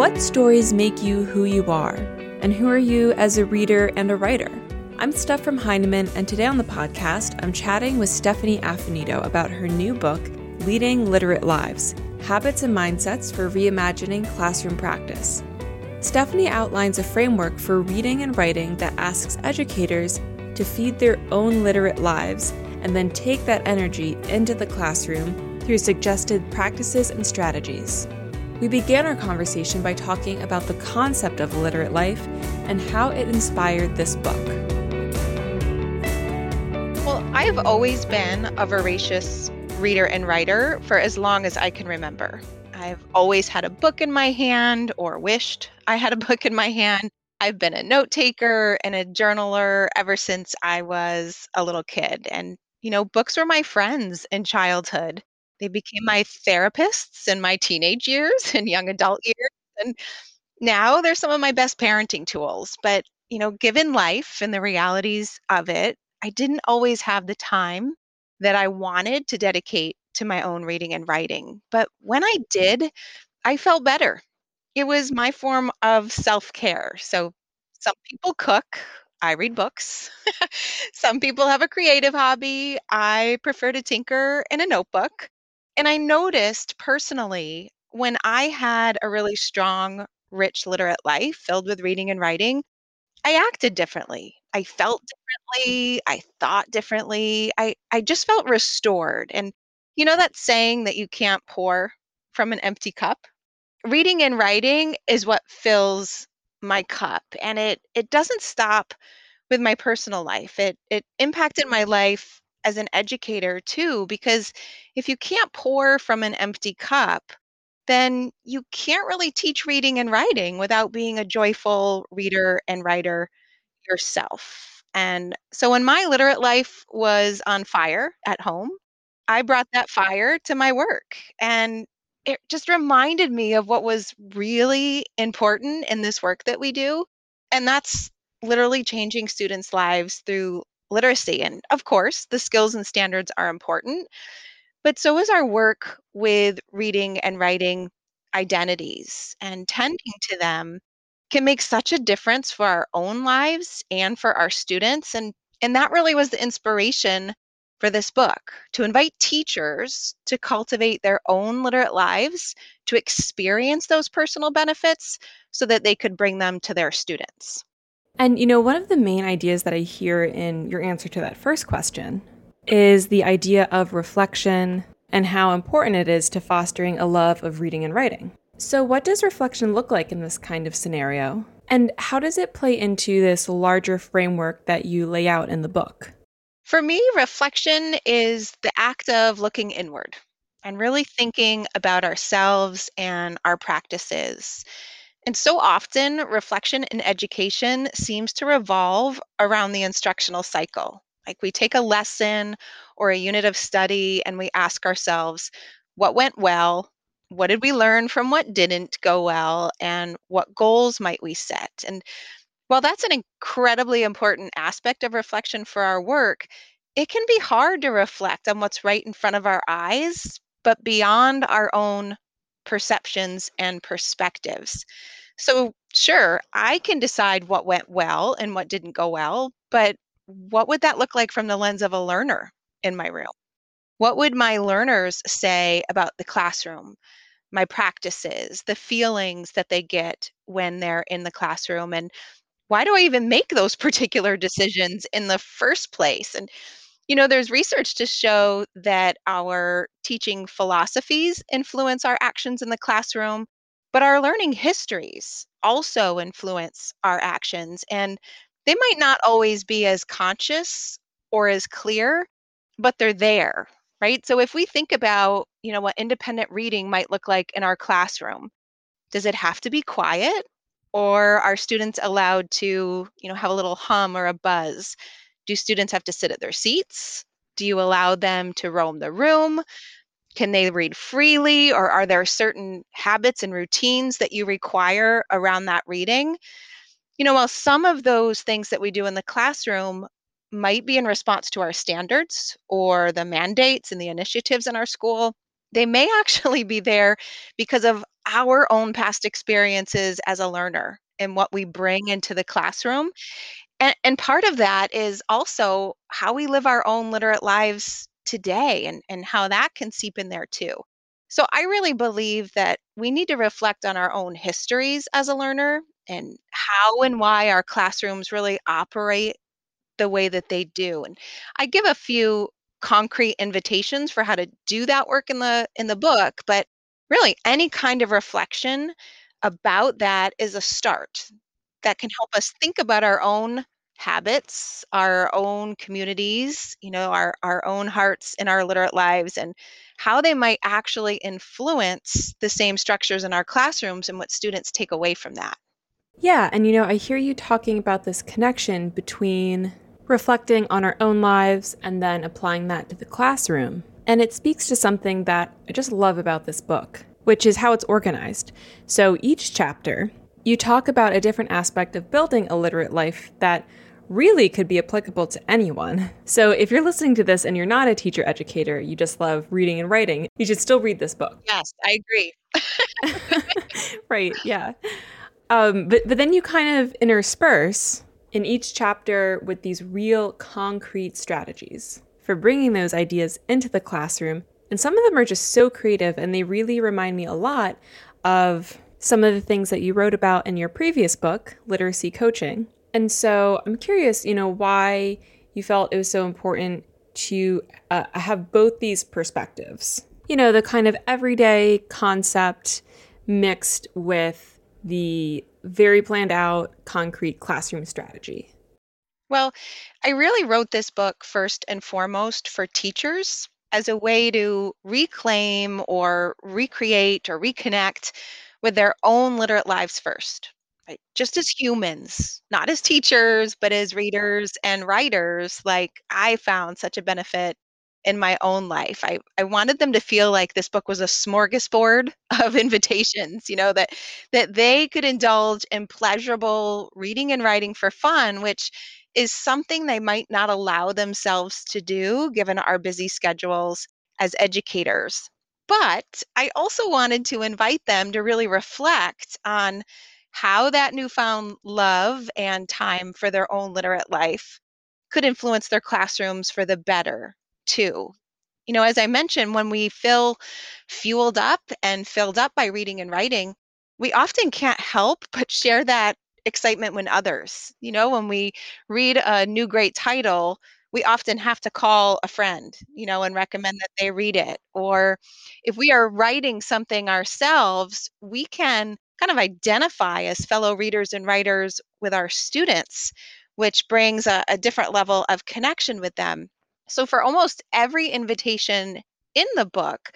What stories make you who you are? And who are you as a reader and a writer? I'm Steph from Heinemann, and today on the podcast, I'm chatting with Stephanie Affinito about her new book, Leading Literate Lives Habits and Mindsets for Reimagining Classroom Practice. Stephanie outlines a framework for reading and writing that asks educators to feed their own literate lives and then take that energy into the classroom through suggested practices and strategies. We began our conversation by talking about the concept of literate life and how it inspired this book. Well, I have always been a voracious reader and writer for as long as I can remember. I've always had a book in my hand or wished I had a book in my hand. I've been a note taker and a journaler ever since I was a little kid. And, you know, books were my friends in childhood. They became my therapists in my teenage years and young adult years. And now they're some of my best parenting tools. But, you know, given life and the realities of it, I didn't always have the time that I wanted to dedicate to my own reading and writing. But when I did, I felt better. It was my form of self care. So some people cook, I read books. some people have a creative hobby. I prefer to tinker in a notebook. And I noticed personally when I had a really strong, rich, literate life filled with reading and writing, I acted differently. I felt differently. I thought differently. I, I just felt restored. And you know that saying that you can't pour from an empty cup? Reading and writing is what fills my cup. And it it doesn't stop with my personal life. It it impacted my life as an educator too, because if you can't pour from an empty cup, then you can't really teach reading and writing without being a joyful reader and writer yourself. And so when my literate life was on fire at home, I brought that fire to my work. And it just reminded me of what was really important in this work that we do. And that's literally changing students' lives through literacy. And of course, the skills and standards are important, but so is our work with reading and writing identities and tending mm-hmm. to them can make such a difference for our own lives and for our students and and that really was the inspiration for this book to invite teachers to cultivate their own literate lives to experience those personal benefits so that they could bring them to their students. And, you know, one of the main ideas that I hear in your answer to that first question is the idea of reflection and how important it is to fostering a love of reading and writing. So, what does reflection look like in this kind of scenario? And how does it play into this larger framework that you lay out in the book? For me, reflection is the act of looking inward and really thinking about ourselves and our practices. And so often, reflection in education seems to revolve around the instructional cycle. Like we take a lesson or a unit of study and we ask ourselves, what went well? What did we learn from what didn't go well? And what goals might we set? And while that's an incredibly important aspect of reflection for our work, it can be hard to reflect on what's right in front of our eyes, but beyond our own perceptions and perspectives. So, sure, I can decide what went well and what didn't go well, but what would that look like from the lens of a learner in my room? What would my learners say about the classroom, my practices, the feelings that they get when they're in the classroom? And why do I even make those particular decisions in the first place? And you know, there's research to show that our teaching philosophies influence our actions in the classroom, but our learning histories also influence our actions. And they might not always be as conscious or as clear, but they're there, right? So if we think about, you know, what independent reading might look like in our classroom, does it have to be quiet? Or are students allowed to, you know, have a little hum or a buzz? Do students have to sit at their seats? Do you allow them to roam the room? Can they read freely, or are there certain habits and routines that you require around that reading? You know, while some of those things that we do in the classroom might be in response to our standards or the mandates and the initiatives in our school, they may actually be there because of our own past experiences as a learner and what we bring into the classroom. And, and part of that is also how we live our own literate lives today and, and how that can seep in there too. So I really believe that we need to reflect on our own histories as a learner and how and why our classrooms really operate the way that they do. And I give a few concrete invitations for how to do that work in the in the book, but really any kind of reflection about that is a start that can help us think about our own habits, our own communities, you know, our our own hearts in our literate lives and how they might actually influence the same structures in our classrooms and what students take away from that. Yeah, and you know, I hear you talking about this connection between reflecting on our own lives and then applying that to the classroom. And it speaks to something that I just love about this book, which is how it's organized. So each chapter, you talk about a different aspect of building a literate life that really could be applicable to anyone. So if you're listening to this and you're not a teacher educator, you just love reading and writing, you should still read this book. Yes, I agree. right, yeah. Um, but, but then you kind of intersperse in each chapter with these real concrete strategies for bringing those ideas into the classroom. And some of them are just so creative and they really remind me a lot of some of the things that you wrote about in your previous book, Literacy Coaching. And so I'm curious, you know, why you felt it was so important to uh, have both these perspectives. You know, the kind of everyday concept mixed with the very planned out, concrete classroom strategy? Well, I really wrote this book first and foremost for teachers as a way to reclaim or recreate or reconnect with their own literate lives first. Right? Just as humans, not as teachers, but as readers and writers, like I found such a benefit in my own life. I, I wanted them to feel like this book was a smorgasbord of invitations, you know, that that they could indulge in pleasurable reading and writing for fun, which is something they might not allow themselves to do given our busy schedules as educators. But I also wanted to invite them to really reflect on how that newfound love and time for their own literate life could influence their classrooms for the better too. You know, as I mentioned, when we feel fueled up and filled up by reading and writing, we often can't help but share that excitement with others. You know, when we read a new great title, we often have to call a friend, you know, and recommend that they read it. Or if we are writing something ourselves, we can kind of identify as fellow readers and writers with our students, which brings a, a different level of connection with them. So, for almost every invitation in the book,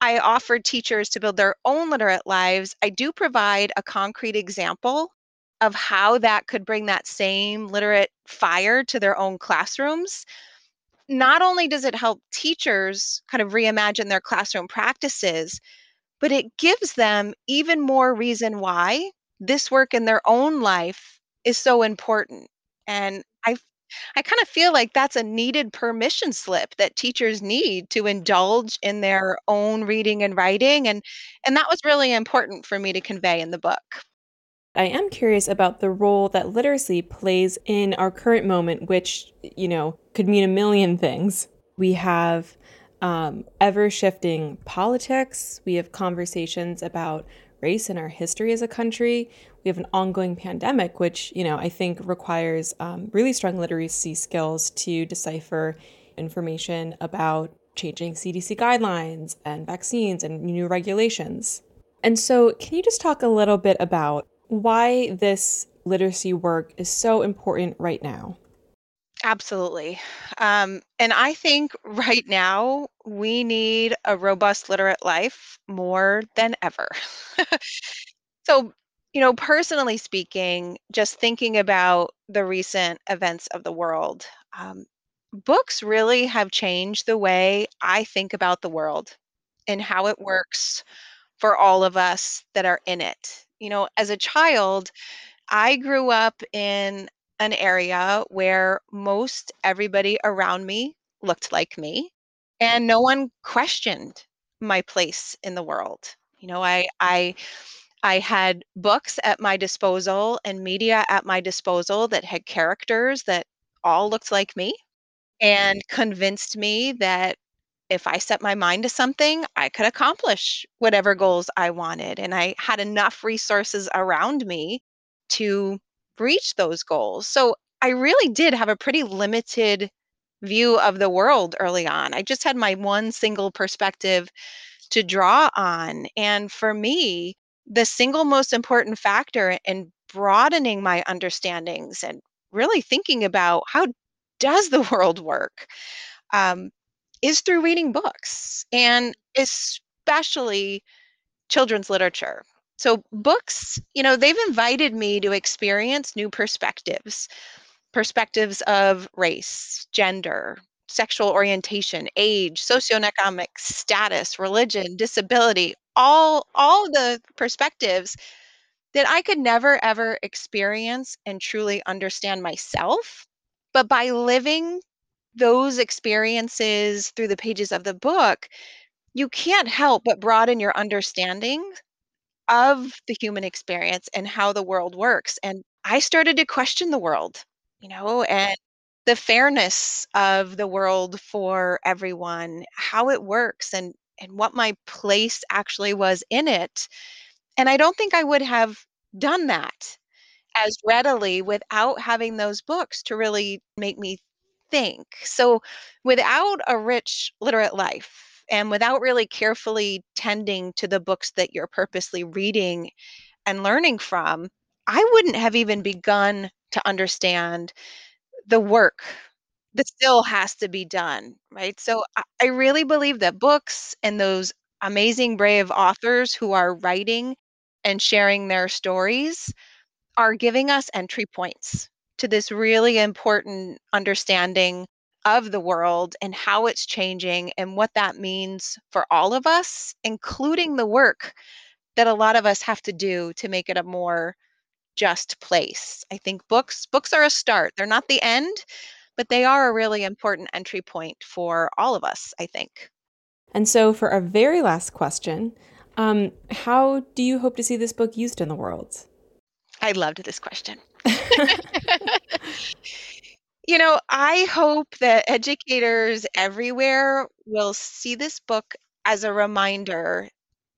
I offered teachers to build their own literate lives. I do provide a concrete example of how that could bring that same literate fire to their own classrooms. Not only does it help teachers kind of reimagine their classroom practices, but it gives them even more reason why this work in their own life is so important. And I I kind of feel like that's a needed permission slip that teachers need to indulge in their own reading and writing and and that was really important for me to convey in the book. I am curious about the role that literacy plays in our current moment, which, you know, could mean a million things. We have um, ever shifting politics, we have conversations about race in our history as a country. We have an ongoing pandemic, which, you know, I think requires um, really strong literacy skills to decipher information about changing CDC guidelines and vaccines and new regulations. And so, can you just talk a little bit about why this literacy work is so important right now? Absolutely. Um, and I think right now we need a robust literate life more than ever. so, you know, personally speaking, just thinking about the recent events of the world, um, books really have changed the way I think about the world and how it works for all of us that are in it. You know, as a child, I grew up in an area where most everybody around me looked like me and no one questioned my place in the world. You know, I I I had books at my disposal and media at my disposal that had characters that all looked like me and convinced me that if I set my mind to something, I could accomplish whatever goals I wanted. And I had enough resources around me to reach those goals. So I really did have a pretty limited view of the world early on. I just had my one single perspective to draw on. And for me, the single most important factor in broadening my understandings and really thinking about how does the world work um, is through reading books and especially children's literature. So, books, you know, they've invited me to experience new perspectives perspectives of race, gender, sexual orientation, age, socioeconomic status, religion, disability, all all the perspectives that I could never ever experience and truly understand myself. But by living those experiences through the pages of the book, you can't help but broaden your understanding of the human experience and how the world works. And I started to question the world, you know, and the fairness of the world for everyone, how it works and and what my place actually was in it. And I don't think I would have done that as readily without having those books to really make me think. So, without a rich literate life and without really carefully tending to the books that you're purposely reading and learning from, I wouldn't have even begun to understand the work that still has to be done, right? So, I, really believe that books and those amazing, brave authors who are writing and sharing their stories are giving us entry points to this really important understanding of the world and how it's changing and what that means for all of us, including the work that a lot of us have to do to make it a more just place. I think books books are a start. They're not the end, but they are a really important entry point for all of us, I think. And so for our very last question, um, how do you hope to see this book used in the world? I loved this question. you know, I hope that educators everywhere will see this book as a reminder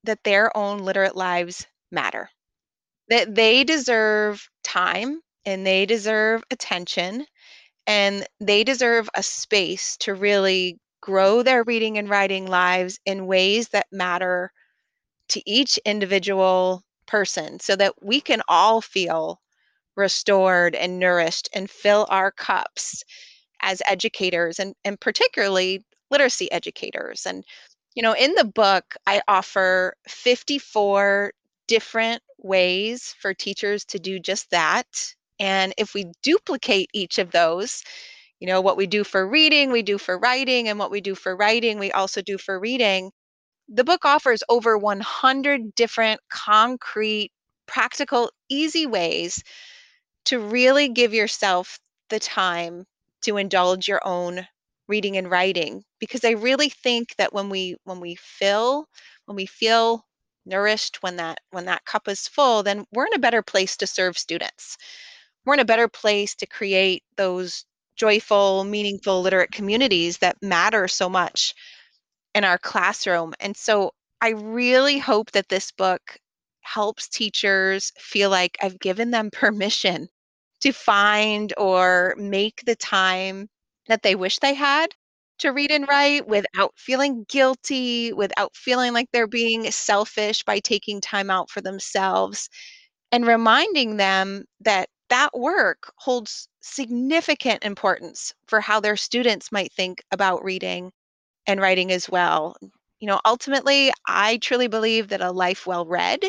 that their own literate lives matter, that they deserve time and they deserve attention and they deserve a space to really grow their reading and writing lives in ways that matter to each individual person so that we can all feel restored and nourished and fill our cups as educators and, and particularly literacy educators. And, you know, in the book, I offer 54 different ways for teachers to do just that. And if we duplicate each of those, you know, what we do for reading, we do for writing, and what we do for writing, we also do for reading. The book offers over 100 different concrete, practical, easy ways to really give yourself the time to indulge your own reading and writing because I really think that when we when we fill when we feel nourished when that when that cup is full then we're in a better place to serve students. We're in a better place to create those joyful, meaningful literate communities that matter so much in our classroom. And so I really hope that this book helps teachers feel like I've given them permission to find or make the time that they wish they had to read and write without feeling guilty, without feeling like they're being selfish by taking time out for themselves, and reminding them that that work holds significant importance for how their students might think about reading and writing as well. You know, ultimately, I truly believe that a life well read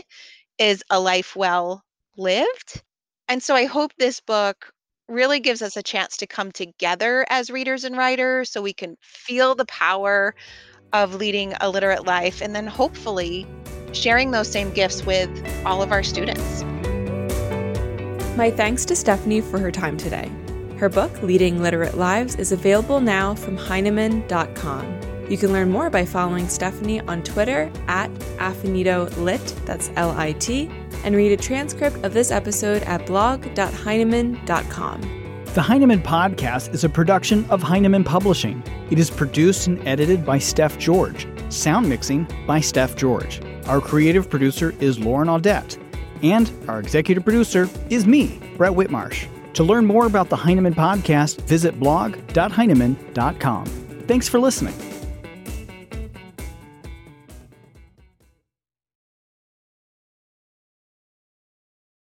is a life well lived. And so I hope this book really gives us a chance to come together as readers and writers so we can feel the power of leading a literate life and then hopefully sharing those same gifts with all of our students. My thanks to Stephanie for her time today. Her book, Leading Literate Lives, is available now from Heinemann.com. You can learn more by following Stephanie on Twitter at AffinitoLit, that's L I T, and read a transcript of this episode at blog.heinemann.com. The Heinemann Podcast is a production of Heinemann Publishing. It is produced and edited by Steph George, sound mixing by Steph George. Our creative producer is Lauren Audette, and our executive producer is me, Brett Whitmarsh. To learn more about the Heinemann Podcast, visit blog.heinemann.com. Thanks for listening.